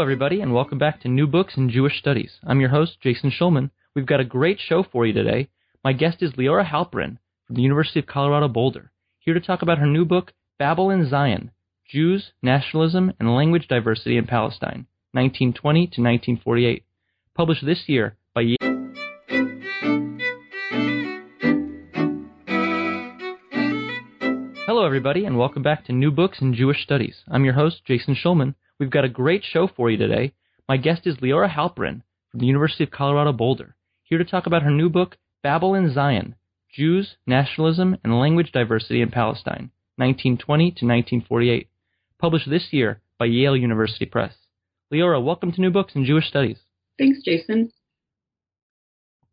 Hello, everybody, and welcome back to New Books in Jewish Studies. I'm your host, Jason Schulman. We've got a great show for you today. My guest is Liora Halperin from the University of Colorado Boulder, here to talk about her new book, Babel in Zion Jews, Nationalism, and Language Diversity in Palestine, 1920 to 1948, published this year by Yale. Hello, everybody, and welcome back to New Books in Jewish Studies. I'm your host, Jason Schulman. We've got a great show for you today. My guest is Liora Halperin from the University of Colorado Boulder, here to talk about her new book, Babel in Zion Jews, Nationalism, and Language Diversity in Palestine, 1920 to 1948, published this year by Yale University Press. Liora, welcome to New Books in Jewish Studies. Thanks, Jason.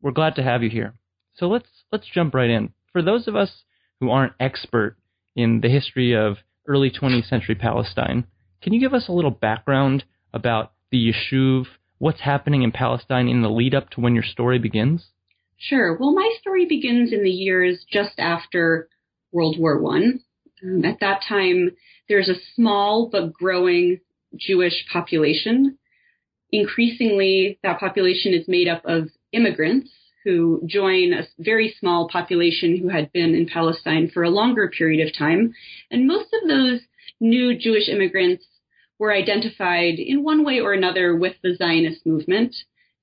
We're glad to have you here. So let's let's jump right in. For those of us who aren't expert in the history of early 20th century Palestine, can you give us a little background about the Yishuv, what's happening in Palestine in the lead up to when your story begins? Sure. Well, my story begins in the years just after World War One. Um, at that time, there's a small but growing Jewish population. Increasingly, that population is made up of immigrants who join a very small population who had been in Palestine for a longer period of time. And most of those new Jewish immigrants were identified in one way or another with the Zionist movement.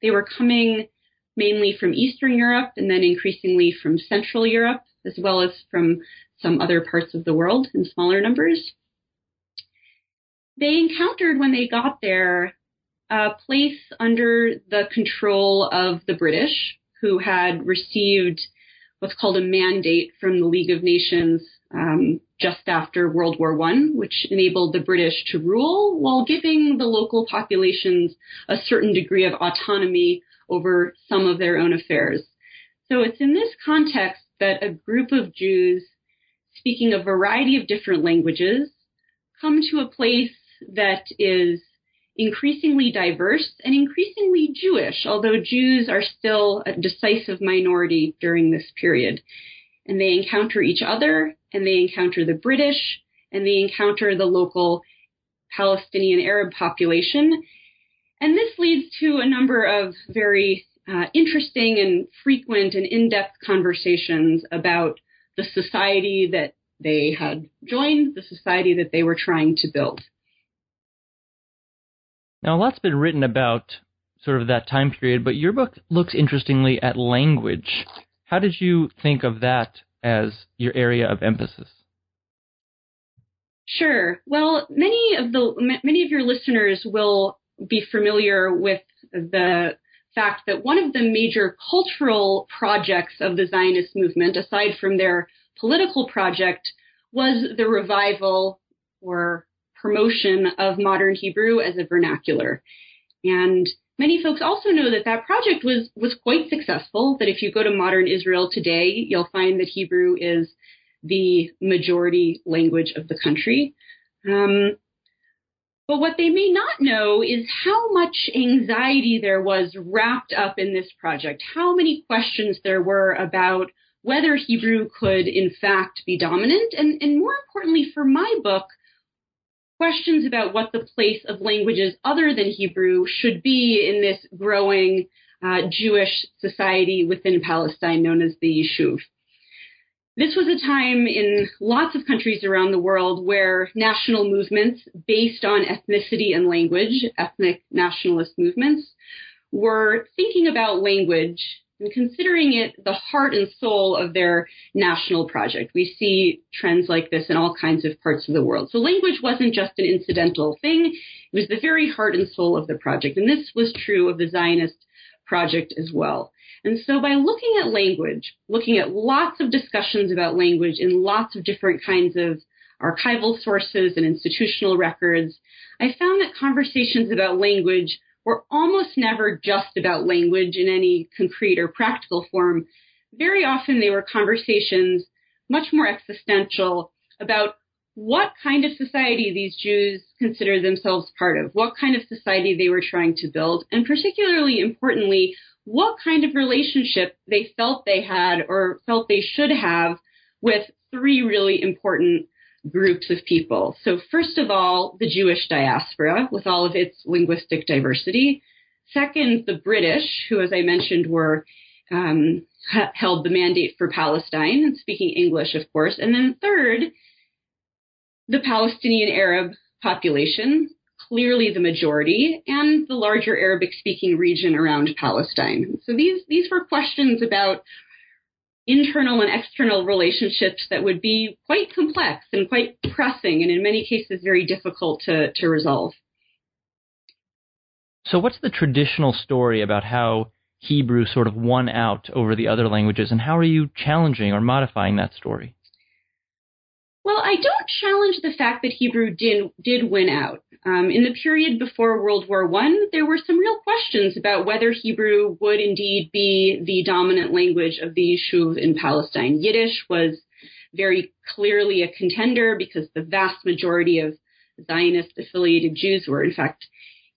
They were coming mainly from Eastern Europe and then increasingly from Central Europe, as well as from some other parts of the world in smaller numbers. They encountered when they got there a place under the control of the British, who had received what's called a mandate from the League of Nations um, just after World War One, which enabled the British to rule while giving the local populations a certain degree of autonomy over some of their own affairs. So it's in this context that a group of Jews speaking a variety of different languages come to a place that is increasingly diverse and increasingly Jewish, although Jews are still a decisive minority during this period. And they encounter each other and they encounter the British and they encounter the local Palestinian Arab population. And this leads to a number of very uh, interesting and frequent and in depth conversations about the society that they had joined, the society that they were trying to build. Now, a lot's been written about sort of that time period, but your book looks interestingly at language. How did you think of that as your area of emphasis? Sure. Well, many of the many of your listeners will be familiar with the fact that one of the major cultural projects of the Zionist movement, aside from their political project, was the revival or promotion of modern Hebrew as a vernacular. And Many folks also know that that project was, was quite successful, that if you go to modern Israel today, you'll find that Hebrew is the majority language of the country. Um, but what they may not know is how much anxiety there was wrapped up in this project, how many questions there were about whether Hebrew could in fact be dominant, and, and more importantly for my book, questions about what the place of languages other than Hebrew should be in this growing uh, Jewish society within Palestine known as the Yishuv. This was a time in lots of countries around the world where national movements based on ethnicity and language, ethnic nationalist movements, were thinking about language and considering it the heart and soul of their national project. We see trends like this in all kinds of parts of the world. So language wasn't just an incidental thing, it was the very heart and soul of the project. And this was true of the Zionist project as well. And so by looking at language, looking at lots of discussions about language in lots of different kinds of archival sources and institutional records, I found that conversations about language were almost never just about language in any concrete or practical form. Very often they were conversations much more existential about what kind of society these Jews considered themselves part of, what kind of society they were trying to build, and particularly importantly, what kind of relationship they felt they had or felt they should have with three really important groups of people. So, first of all, the Jewish diaspora with all of its linguistic diversity. Second, the British, who, as I mentioned, were um, held the mandate for Palestine, and speaking English, of course. And then third, the Palestinian Arab population, clearly the majority, and the larger Arabic speaking region around Palestine. So these, these were questions about internal and external relationships that would be quite complex and quite pressing, and in many cases very difficult to, to resolve. So, what's the traditional story about how Hebrew sort of won out over the other languages, and how are you challenging or modifying that story? Well, I don't challenge the fact that Hebrew did, did win out. Um, in the period before World War I, there were some real questions about whether Hebrew would indeed be the dominant language of the Yishuv in Palestine. Yiddish was very clearly a contender because the vast majority of Zionist affiliated Jews were, in fact,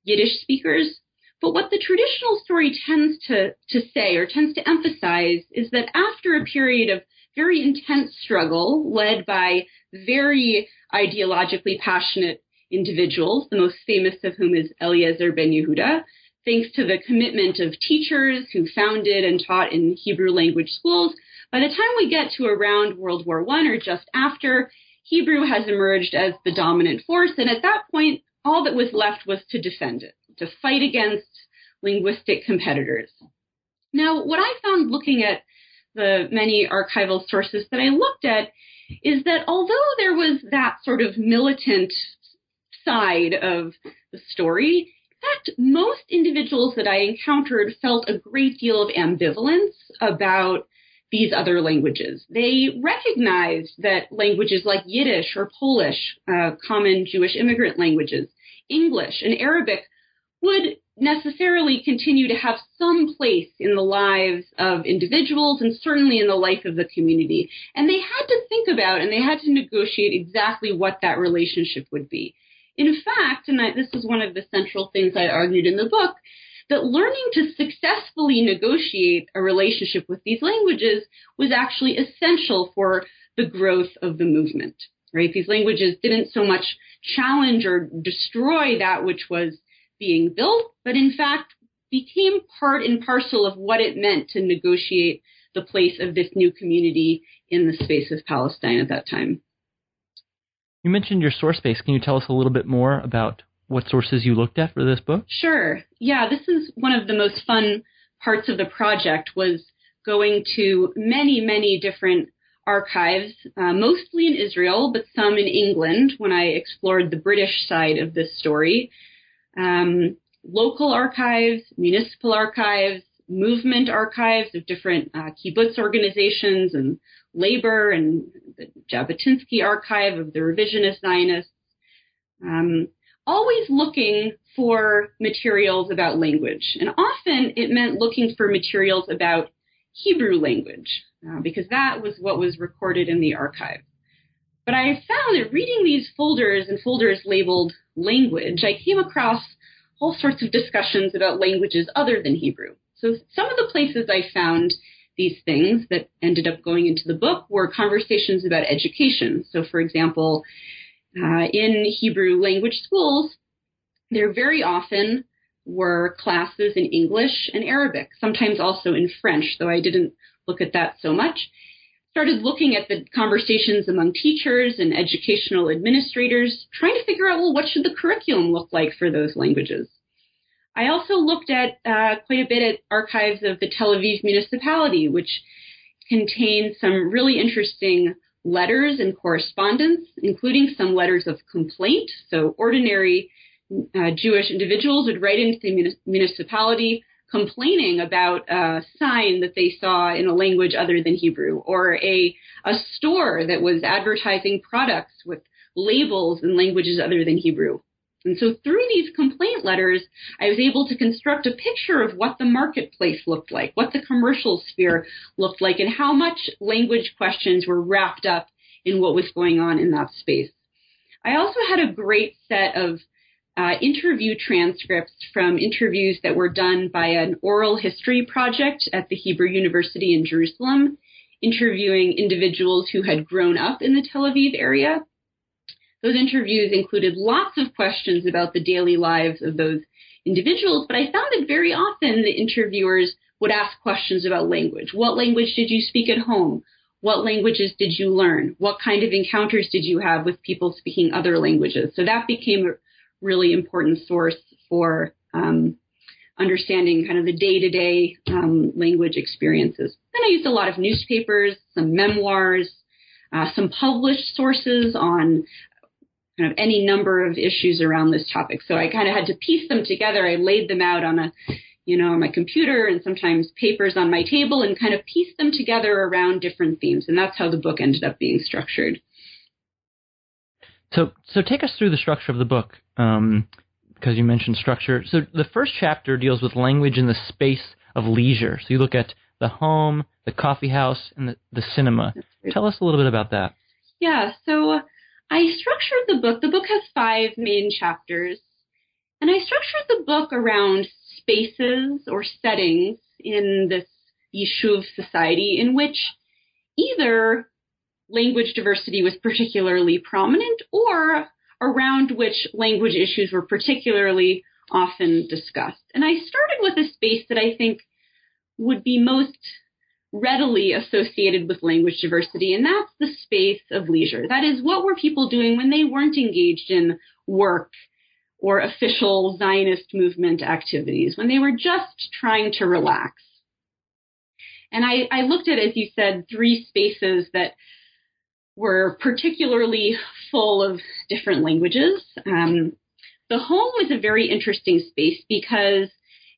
Yiddish speakers. But what the traditional story tends to, to say or tends to emphasize is that after a period of very intense struggle led by very ideologically passionate individuals, the most famous of whom is Eliezer ben Yehuda, thanks to the commitment of teachers who founded and taught in Hebrew language schools. By the time we get to around World War I or just after, Hebrew has emerged as the dominant force, and at that point, all that was left was to defend it, to fight against linguistic competitors. Now, what I found looking at the many archival sources that I looked at is that although there was that sort of militant side of the story, in fact, most individuals that I encountered felt a great deal of ambivalence about these other languages. They recognized that languages like Yiddish or Polish, uh, common Jewish immigrant languages, English and Arabic would necessarily continue to have some place in the lives of individuals and certainly in the life of the community. And they had to think about and they had to negotiate exactly what that relationship would be. In fact, and I, this is one of the central things I argued in the book, that learning to successfully negotiate a relationship with these languages was actually essential for the growth of the movement. Right? These languages didn't so much challenge or destroy that which was being built, but in fact became part and parcel of what it meant to negotiate the place of this new community in the space of Palestine at that time. You mentioned your source base. Can you tell us a little bit more about what sources you looked at for this book? Sure. Yeah, this is one of the most fun parts of the project was going to many, many different archives, uh, mostly in Israel, but some in England when I explored the British side of this story. Um, local archives, municipal archives, movement archives of different uh, kibbutz organizations and labor and the Jabotinsky archive of the revisionist Zionists. Um, always looking for materials about language. And often it meant looking for materials about Hebrew language, uh, because that was what was recorded in the archive. But I found that reading these folders and folders labeled language, I came across all sorts of discussions about languages other than Hebrew. So some of the places I found these things that ended up going into the book were conversations about education. So, for example, uh, in Hebrew language schools, there very often were classes in English and Arabic, sometimes also in French, though I didn't look at that so much. Started looking at the conversations among teachers and educational administrators, trying to figure out, well, what should the curriculum look like for those languages? I also looked at uh, quite a bit at archives of the Tel Aviv municipality, which contains some really interesting letters and correspondence, including some letters of complaint. So ordinary uh, Jewish individuals would write into the municipality complaining about a sign that they saw in a language other than Hebrew, or a, a store that was advertising products with labels in languages other than Hebrew. And so through these complaint letters, I was able to construct a picture of what the marketplace looked like, what the commercial sphere looked like, and how much language questions were wrapped up in what was going on in that space. I also had a great set of uh, interview transcripts from interviews that were done by an oral history project at the Hebrew University in Jerusalem, interviewing individuals who had grown up in the Tel Aviv area. Those interviews included lots of questions about the daily lives of those individuals, but I found that very often the interviewers would ask questions about language. What language did you speak at home? What languages did you learn? What kind of encounters did you have with people speaking other languages? So that became a really important source for um, understanding kind of the day-to-day um, language experiences. Then I used a lot of newspapers, some memoirs, uh, some published sources on kind of any number of issues around this topic. So I kind of had to piece them together. I laid them out on a, you know, on my computer and sometimes papers on my table and kind of piece them together around different themes. And that's how the book ended up being structured. So, so take us through the structure of the book, um, because you mentioned structure. So the first chapter deals with language in the space of leisure. So you look at the home, the coffee house, and the, the cinema. Tell us a little bit about that. Yeah. So I structured the book. The book has five main chapters, and I structured the book around spaces or settings in this Yishuv society in which either language diversity was particularly prominent or around which language issues were particularly often discussed. And I started with a space that I think would be most readily associated with language diversity, and that's the space of leisure. That is, what were people doing when they weren't engaged in work or official Zionist movement activities, when they were just trying to relax? And I, I looked at, as you said, three spaces that were particularly full of different languages. Um, the home was a very interesting space because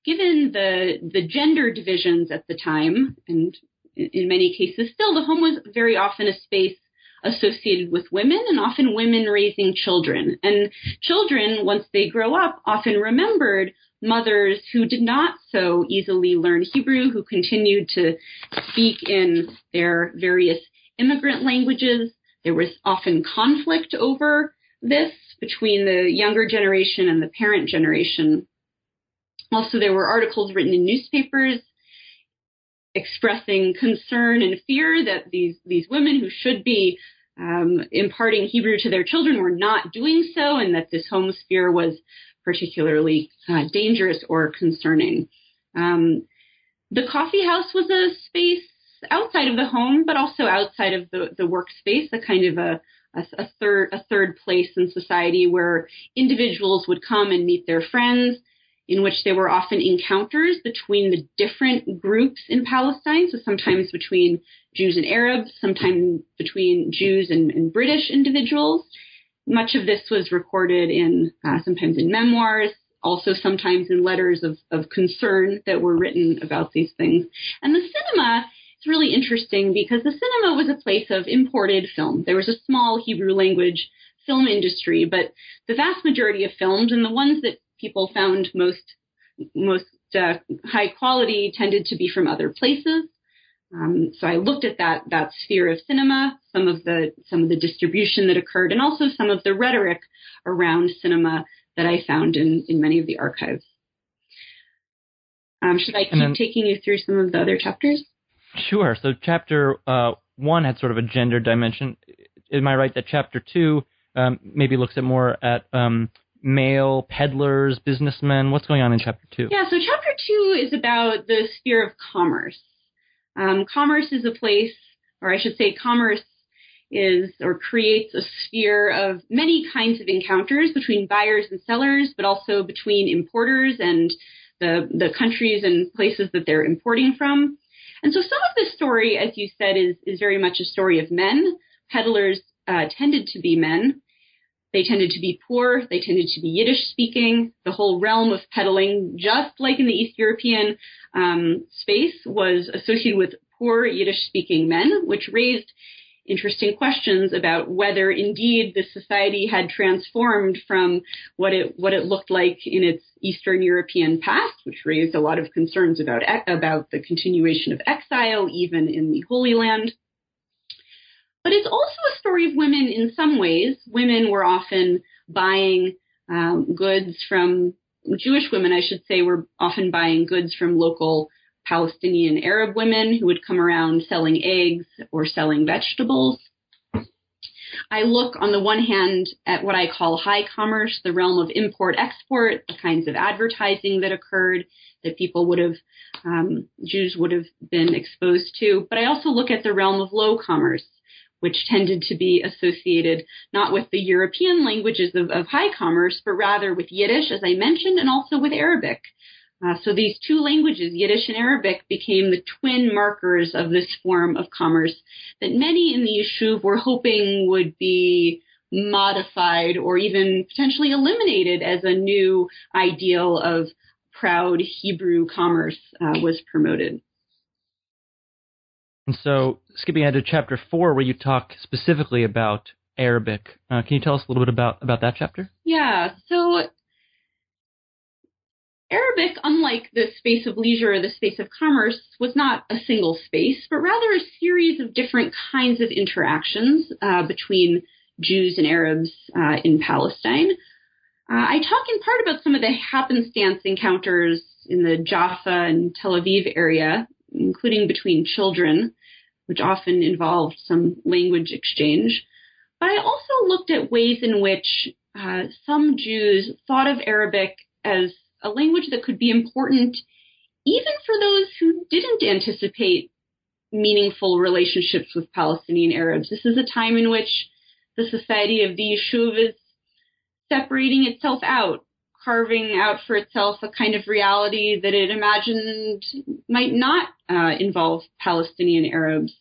given the the gender divisions at the time, and in many cases still, the home was very often a space associated with women and often women raising children. And children, once they grow up, often remembered mothers who did not so easily learn Hebrew, who continued to speak in their various immigrant languages. There was often conflict over this between the younger generation and the parent generation. Also, there were articles written in newspapers expressing concern and fear that these these women who should be um, imparting Hebrew to their children were not doing so, and that this home sphere was particularly uh, dangerous or concerning. Um, the coffee house was a space outside of the home, but also outside of the, the workspace, a kind of a, a, a, third a third place in society where individuals would come and meet their friends, in which there were often encounters between the different groups in Palestine. So sometimes between Jews and Arabs, sometimes between Jews and, and British individuals. Much of this was recorded in uh, sometimes in memoirs, also sometimes in letters of, of concern that were written about these things. And the cinema it's really interesting because the cinema was a place of imported film. There was a small Hebrew language film industry, but the vast majority of films and the ones that people found most most uh, high quality tended to be from other places. Um, so I looked at that that sphere of cinema, some of the some of the distribution that occurred, and also some of the rhetoric around cinema that I found in in many of the archives. Um, should I keep then, taking you through some of the other chapters? Sure. So chapter uh, one had sort of a gender dimension. Am I right that chapter two um, maybe looks at more at um, male peddlers, businessmen? What's going on in chapter two? Yeah. So chapter two is about the sphere of commerce. Um, commerce is a place, or I should say, commerce is or creates a sphere of many kinds of encounters between buyers and sellers, but also between importers and the the countries and places that they're importing from. And so some of this story, as you said, is, is very much a story of men. Peddlers uh, tended to be men. They tended to be poor. They tended to be Yiddish speaking. The whole realm of peddling, just like in the East European um, space, was associated with poor Yiddish speaking men, which raised interesting questions about whether indeed the society had transformed from what it what it looked like in its Eastern European past, which raised a lot of concerns about about the continuation of exile even in the Holy Land. But it's also a story of women in some ways. Women were often buying um, goods from Jewish women, I should say, were often buying goods from local Palestinian Arab women who would come around selling eggs or selling vegetables. I look on the one hand at what I call high commerce, the realm of import export, the kinds of advertising that occurred that people would have, um, Jews would have been exposed to. But I also look at the realm of low commerce, which tended to be associated not with the European languages of, of high commerce, but rather with Yiddish, as I mentioned, and also with Arabic. Uh, so these two languages, Yiddish and Arabic, became the twin markers of this form of commerce that many in the Yishuv were hoping would be modified or even potentially eliminated as a new ideal of proud Hebrew commerce uh, was promoted. And so, skipping ahead to chapter four, where you talk specifically about Arabic, uh, can you tell us a little bit about, about that chapter? Yeah. So Arabic, unlike the space of leisure or the space of commerce, was not a single space, but rather a series of different kinds of interactions uh, between Jews and Arabs uh, in Palestine. Uh, I talk in part about some of the happenstance encounters in the Jaffa and Tel Aviv area, including between children, which often involved some language exchange. But I also looked at ways in which uh, some Jews thought of Arabic as a language that could be important even for those who didn't anticipate meaningful relationships with Palestinian Arabs. This is a time in which the society of the Yishuv is separating itself out, carving out for itself a kind of reality that it imagined might not uh, involve Palestinian Arabs.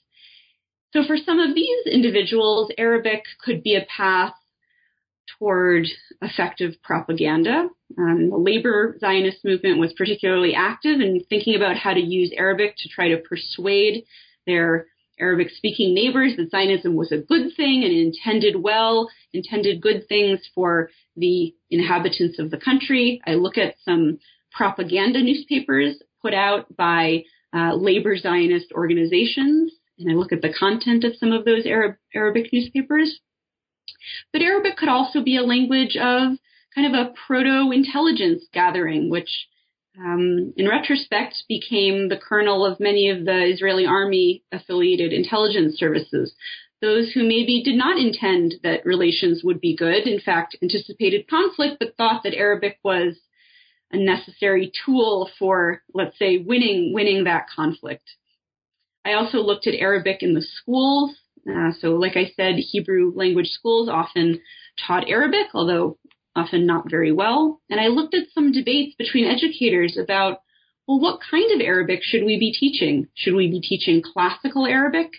So for some of these individuals, Arabic could be a path toward effective propaganda. Um, the labor Zionist movement was particularly active in thinking about how to use Arabic to try to persuade their Arabic speaking neighbors that Zionism was a good thing and intended well, intended good things for the inhabitants of the country. I look at some propaganda newspapers put out by uh, labor Zionist organizations, and I look at the content of some of those Arab, Arabic newspapers. But Arabic could also be a language of kind of a proto intelligence gathering, which um, in retrospect became the kernel of many of the Israeli army affiliated intelligence services. Those who maybe did not intend that relations would be good, in fact, anticipated conflict, but thought that Arabic was a necessary tool for, let's say, winning winning that conflict. I also looked at Arabic in the schools uh, so, like I said, Hebrew language schools often taught Arabic, although often not very well. And I looked at some debates between educators about, well, what kind of Arabic should we be teaching? Should we be teaching classical Arabic?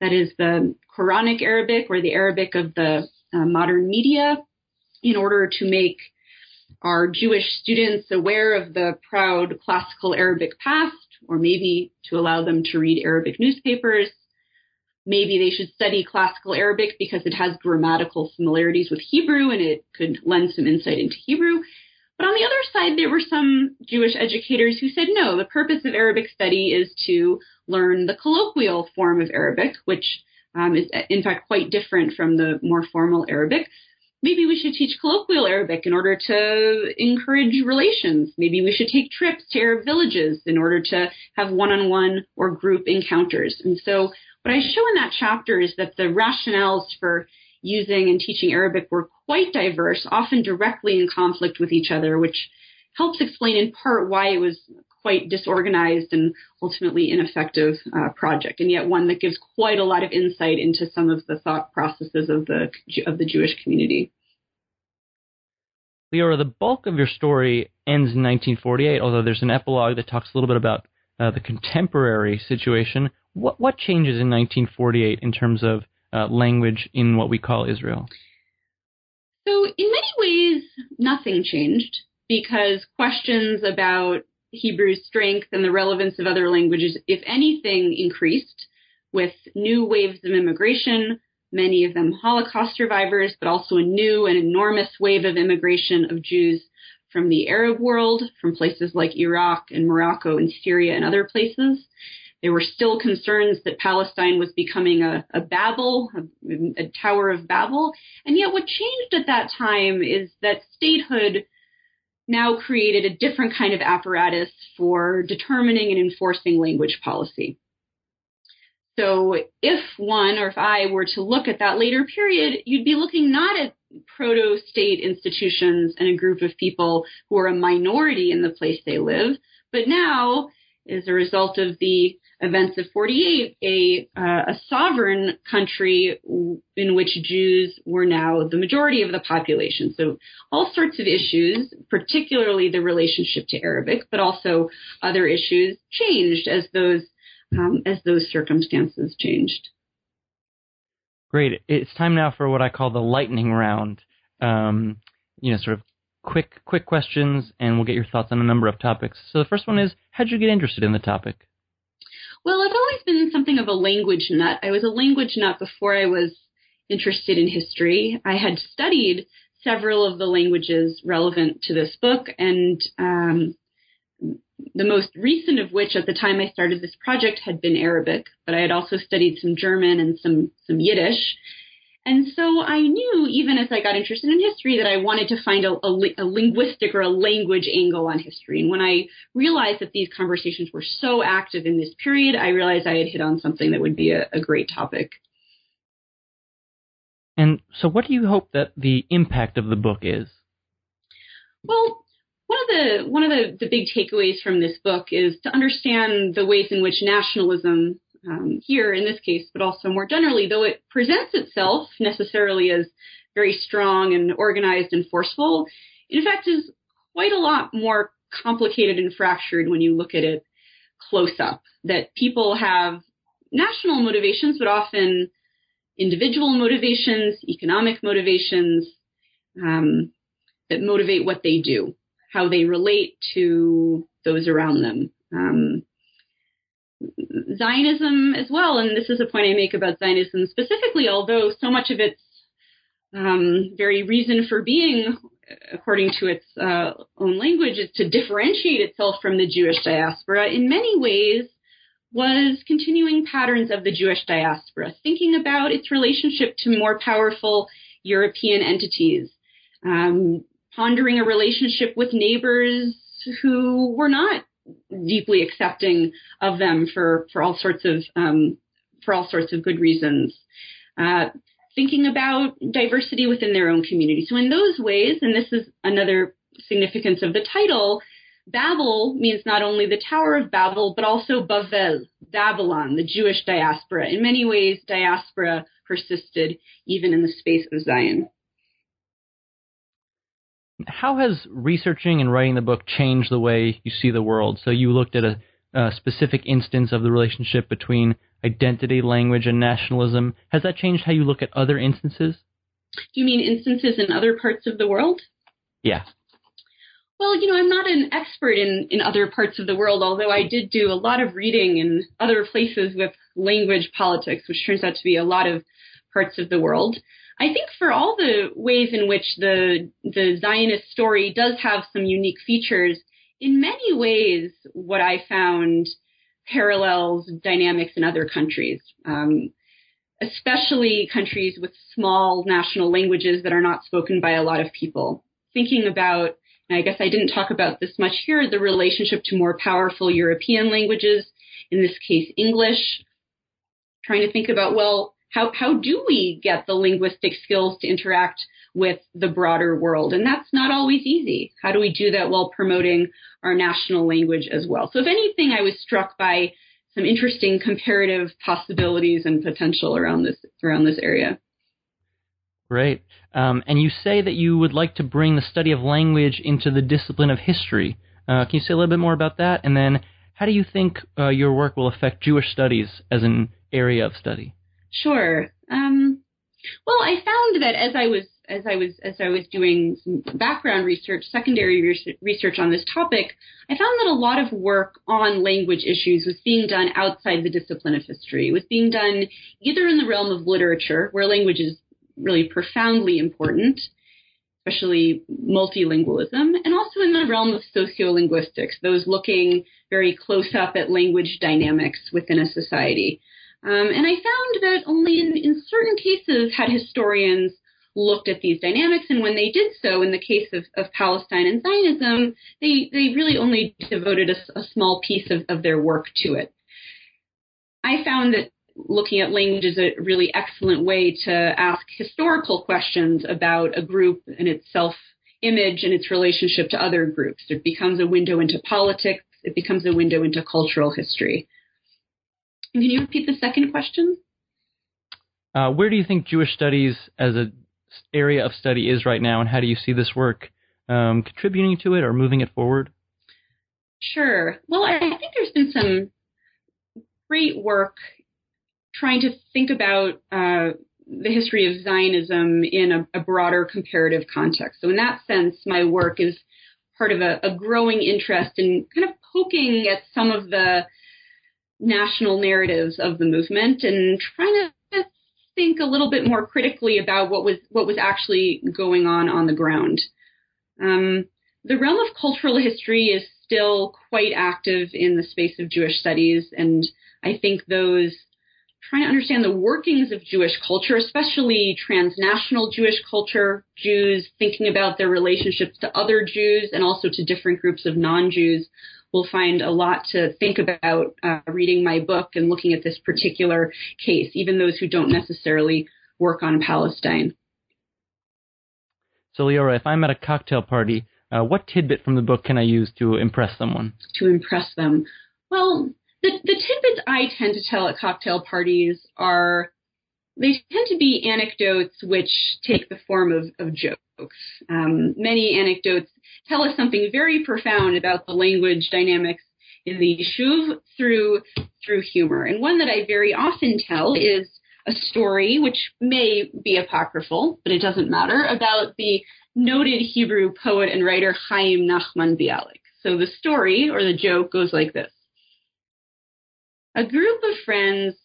That is the Quranic Arabic or the Arabic of the uh, modern media in order to make our Jewish students aware of the proud classical Arabic past, or maybe to allow them to read Arabic newspapers maybe they should study classical Arabic because it has grammatical similarities with Hebrew and it could lend some insight into Hebrew. But on the other side, there were some Jewish educators who said, no, the purpose of Arabic study is to learn the colloquial form of Arabic, which um, is in fact quite different from the more formal Arabic. Maybe we should teach colloquial Arabic in order to encourage relations. Maybe we should take trips to Arab villages in order to have one on one or group encounters. And so what I show in that chapter is that the rationales for using and teaching Arabic were quite diverse, often directly in conflict with each other, which helps explain in part why it was quite disorganized and ultimately ineffective uh, project, and yet one that gives quite a lot of insight into some of the thought processes of the of the Jewish community. Liora, the bulk of your story ends in 1948, although there's an epilogue that talks a little bit about uh, the contemporary situation. What what changes in 1948 in terms of uh, language in what we call Israel? So, in many ways, nothing changed because questions about Hebrew's strength and the relevance of other languages, if anything, increased with new waves of immigration, many of them Holocaust survivors, but also a new and enormous wave of immigration of Jews from the Arab world, from places like Iraq and Morocco and Syria and other places. There were still concerns that Palestine was becoming a, a Babel, a, a Tower of Babel. And yet, what changed at that time is that statehood now created a different kind of apparatus for determining and enforcing language policy. So if one or if I were to look at that later period, you'd be looking not at proto state institutions and a group of people who are a minority in the place they live, but now, as a result of the events of 48, a, uh, a sovereign country in which Jews were now the majority of the population. So all sorts of issues, particularly the relationship to Arabic, but also other issues changed as those um, as those circumstances changed. Great. It's time now for what I call the lightning round. Um, you know, sort of quick, quick questions, and we'll get your thoughts on a number of topics. So the first one is, how'd you get interested in the topic? Well, I've always been something of a language nut. I was a language nut before I was interested in history. I had studied several of the languages relevant to this book, and um, the most recent of which at the time I started this project had been Arabic, but I had also studied some German and some, some Yiddish. And so I knew, even as I got interested in history, that I wanted to find a, a, a, linguistic or a language angle on history. And when I realized that these conversations were so active in this period, I realized I had hit on something that would be a, a great topic. And so, what do you hope that the impact of the book is? Well, of the one of the, the big takeaways from this book is to understand the ways in which nationalism um, here in this case, but also more generally, though it presents itself necessarily as very strong and organized and forceful, in fact is quite a lot more complicated and fractured when you look at it close up. That people have national motivations, but often individual motivations, economic motivations um, that motivate what they do how they relate to those around them. Um, Zionism as well, and this is a point I make about Zionism specifically, although so much of its um, very reason for being, according to its uh, own language, is to differentiate itself from the Jewish diaspora, in many ways was continuing patterns of the Jewish diaspora, thinking about its relationship to more powerful European entities, um, pondering a relationship with neighbors who were not deeply accepting of them for, for all sorts of um, for all sorts of good reasons. Uh, thinking about diversity within their own community. So in those ways, and this is another significance of the title, Babel means not only the Tower of Babel, but also Bavel, Babylon, the Jewish diaspora. In many ways, diaspora persisted even in the space of Zion how has researching and writing the book changed the way you see the world? So you looked at a, a specific instance of the relationship between identity, language, and nationalism. Has that changed how you look at other instances? Do you mean instances in other parts of the world? Yeah. Well, you know, I'm not an expert in, in other parts of the world, although I did do a lot of reading in other places with language politics, which turns out to be a lot of parts of the world. I think for all the ways in which the the Zionist story does have some unique features, in many ways, what I found parallels dynamics in other countries, um, especially countries with small national languages that are not spoken by a lot of people. Thinking about, I guess I didn't talk about this much here, the relationship to more powerful European languages, in this case English. Trying to think about, well, how, how do we get the linguistic skills to interact with the broader world? And that's not always easy. How do we do that while promoting our national language as well? So if anything, I was struck by some interesting comparative possibilities and potential around this around this area. Great. Um, and you say that you would like to bring the study of language into the discipline of history. Uh, can you say a little bit more about that? And then, how do you think uh, your work will affect Jewish studies as an area of study? Sure. Um, well, I found that as I was as I was as I was doing some background research, secondary research on this topic, I found that a lot of work on language issues was being done outside the discipline of history. It was being done either in the realm of literature, where language is really profoundly important, especially multilingualism, and also in the realm of sociolinguistics, those looking very close up at language dynamics within a society. Um, and I found that only in, in certain cases had historians looked at these dynamics, and when they did so, in the case of, of Palestine and Zionism, they, they really only devoted a, a small piece of, of their work to it. I found that looking at language is a really excellent way to ask historical questions about a group and its self image and its relationship to other groups. It becomes a window into politics, it becomes a window into cultural history. Can you repeat the second question? Uh, where do you think Jewish studies as an area of study is right now, and how do you see this work um, contributing to it or moving it forward? Sure. Well, I think there's been some great work trying to think about uh, the history of Zionism in a, a, broader comparative context. So, in that sense, my work is part of a, a growing interest in kind of poking at some of the national narratives of the movement and trying to think a little bit more critically about what was what was actually going on on the ground. Um, the realm of cultural history is still quite active in the space of Jewish studies, and I think those trying to understand the workings of Jewish culture, especially transnational Jewish culture, Jews thinking about their relationships to other Jews and also to different groups of non-Jews, will find a lot to think about uh, reading my book and looking at this particular case, even those who don't necessarily work on Palestine. So, Liora, if I'm at a cocktail party, uh, what tidbit from the book can I use to impress someone? To impress them? Well, the, the tidbits I tend to tell at cocktail parties are they tend to be anecdotes which take the form of, of jokes. Um, many anecdotes tell us something very profound about the language dynamics in the Yishuv through through humor. And one that I very often tell is a story which may be apocryphal, but it doesn't matter, about the noted Hebrew poet and writer Chaim Nachman Bialik. So the story or the joke goes like this. A group of friends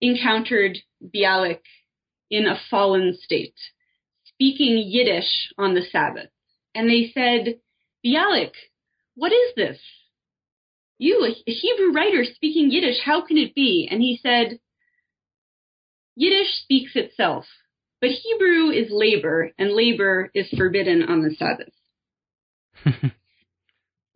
encountered Bialik in a fallen state, speaking Yiddish on the Sabbath and they said, Bialik, what is this? You, a Hebrew writer speaking Yiddish, how can it be? And he said, Yiddish speaks itself, but Hebrew is labor, and labor is forbidden on the Sabbath.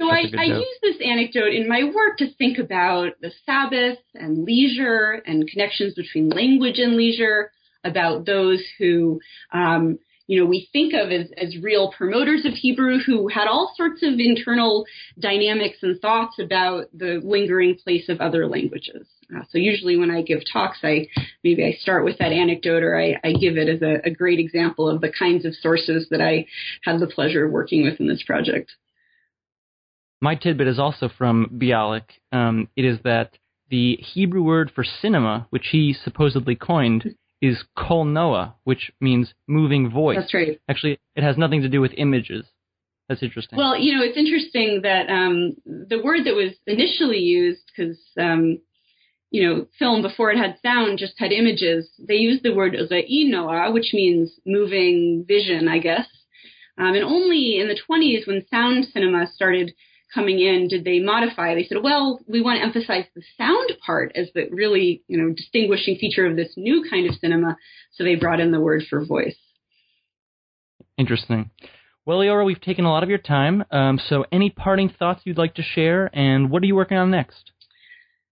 so I, I use this anecdote in my work to think about the Sabbath and leisure and connections between language and leisure, about those who um, you know, we think of as, as real promoters of Hebrew who had all sorts of internal dynamics and thoughts about the lingering place of other languages. Uh, so usually when I give talks, I maybe I start with that anecdote or I, I give it as a, a great example of the kinds of sources that I had the pleasure of working with in this project. My tidbit is also from Bialik. Um, it is that the Hebrew word for cinema, which he supposedly coined, is kol noah, which means moving voice. That's right. Actually, it has nothing to do with images. That's interesting. Well, you know, it's interesting that um, the word that was initially used, because um, you know, film before it had sound just had images. They used the word noah, which means moving vision, I guess. Um, and only in the 20s, when sound cinema started coming in did they modify? They said, well, we want to emphasize the sound part as the really, you know, distinguishing feature of this new kind of cinema. So they brought in the word for voice. Interesting. Well, Liora, we've taken a lot of your time. Um, so any parting thoughts you'd like to share, and what are you working on next?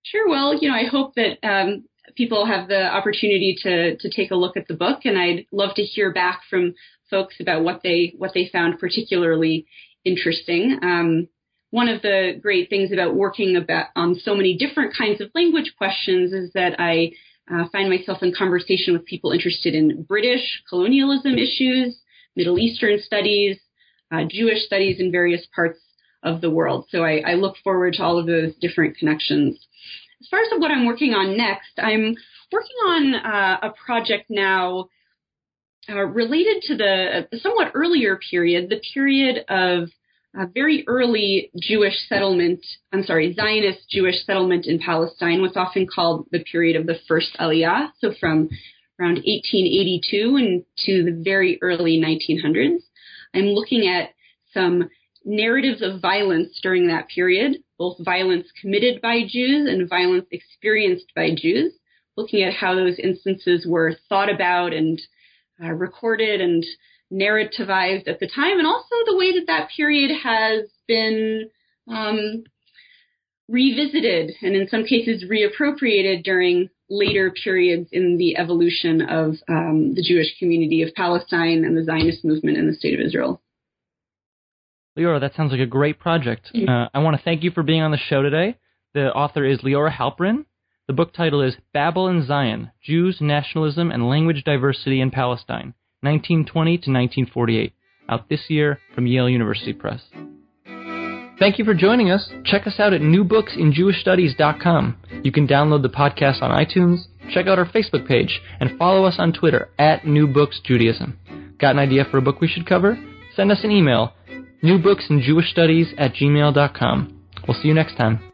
Sure. Well, you know, I hope that um, people have the opportunity to to take a look at the book, and I'd love to hear back from folks about what they what they found particularly interesting. Um, one of the great things about working about on so many different kinds of language questions is that I uh, find myself in conversation with people interested in British colonialism issues, Middle Eastern studies, uh, Jewish studies in various parts of the world. So I, I, look forward to all of those different connections. As far as what I'm working on next, I'm working on uh, a project now uh, related to the, somewhat earlier period, the period of uh, very early Jewish settlement, I'm sorry, Zionist Jewish settlement in Palestine, what's often called the period of the first Aliyah, so from around 1882 and to the very early 1900s. I'm looking at some narratives of violence during that period, both violence committed by Jews and violence experienced by Jews, looking at how those instances were thought about and uh, recorded and narrativized at the time, and also the way that that period has been um, revisited and in some cases reappropriated during later periods in the evolution of um, the Jewish community of Palestine and the Zionist movement in the state of Israel. Liora, that sounds like a great project. Mm-hmm. Uh, I want to thank you for being on the show today. The author is Liora Halperin. The book title is Babel in Zion Jews, Nationalism, and Language Diversity in Palestine, 1920 to 1948, out this year from Yale University Press. Thank you for joining us. Check us out at newbooksinjewishstudies.com. You can download the podcast on iTunes, check out our Facebook page, and follow us on Twitter at newbooksjudaism. Got an idea for a book we should cover? Send us an email, newbooksinjewishstudies at gmail.com. We'll see you next time.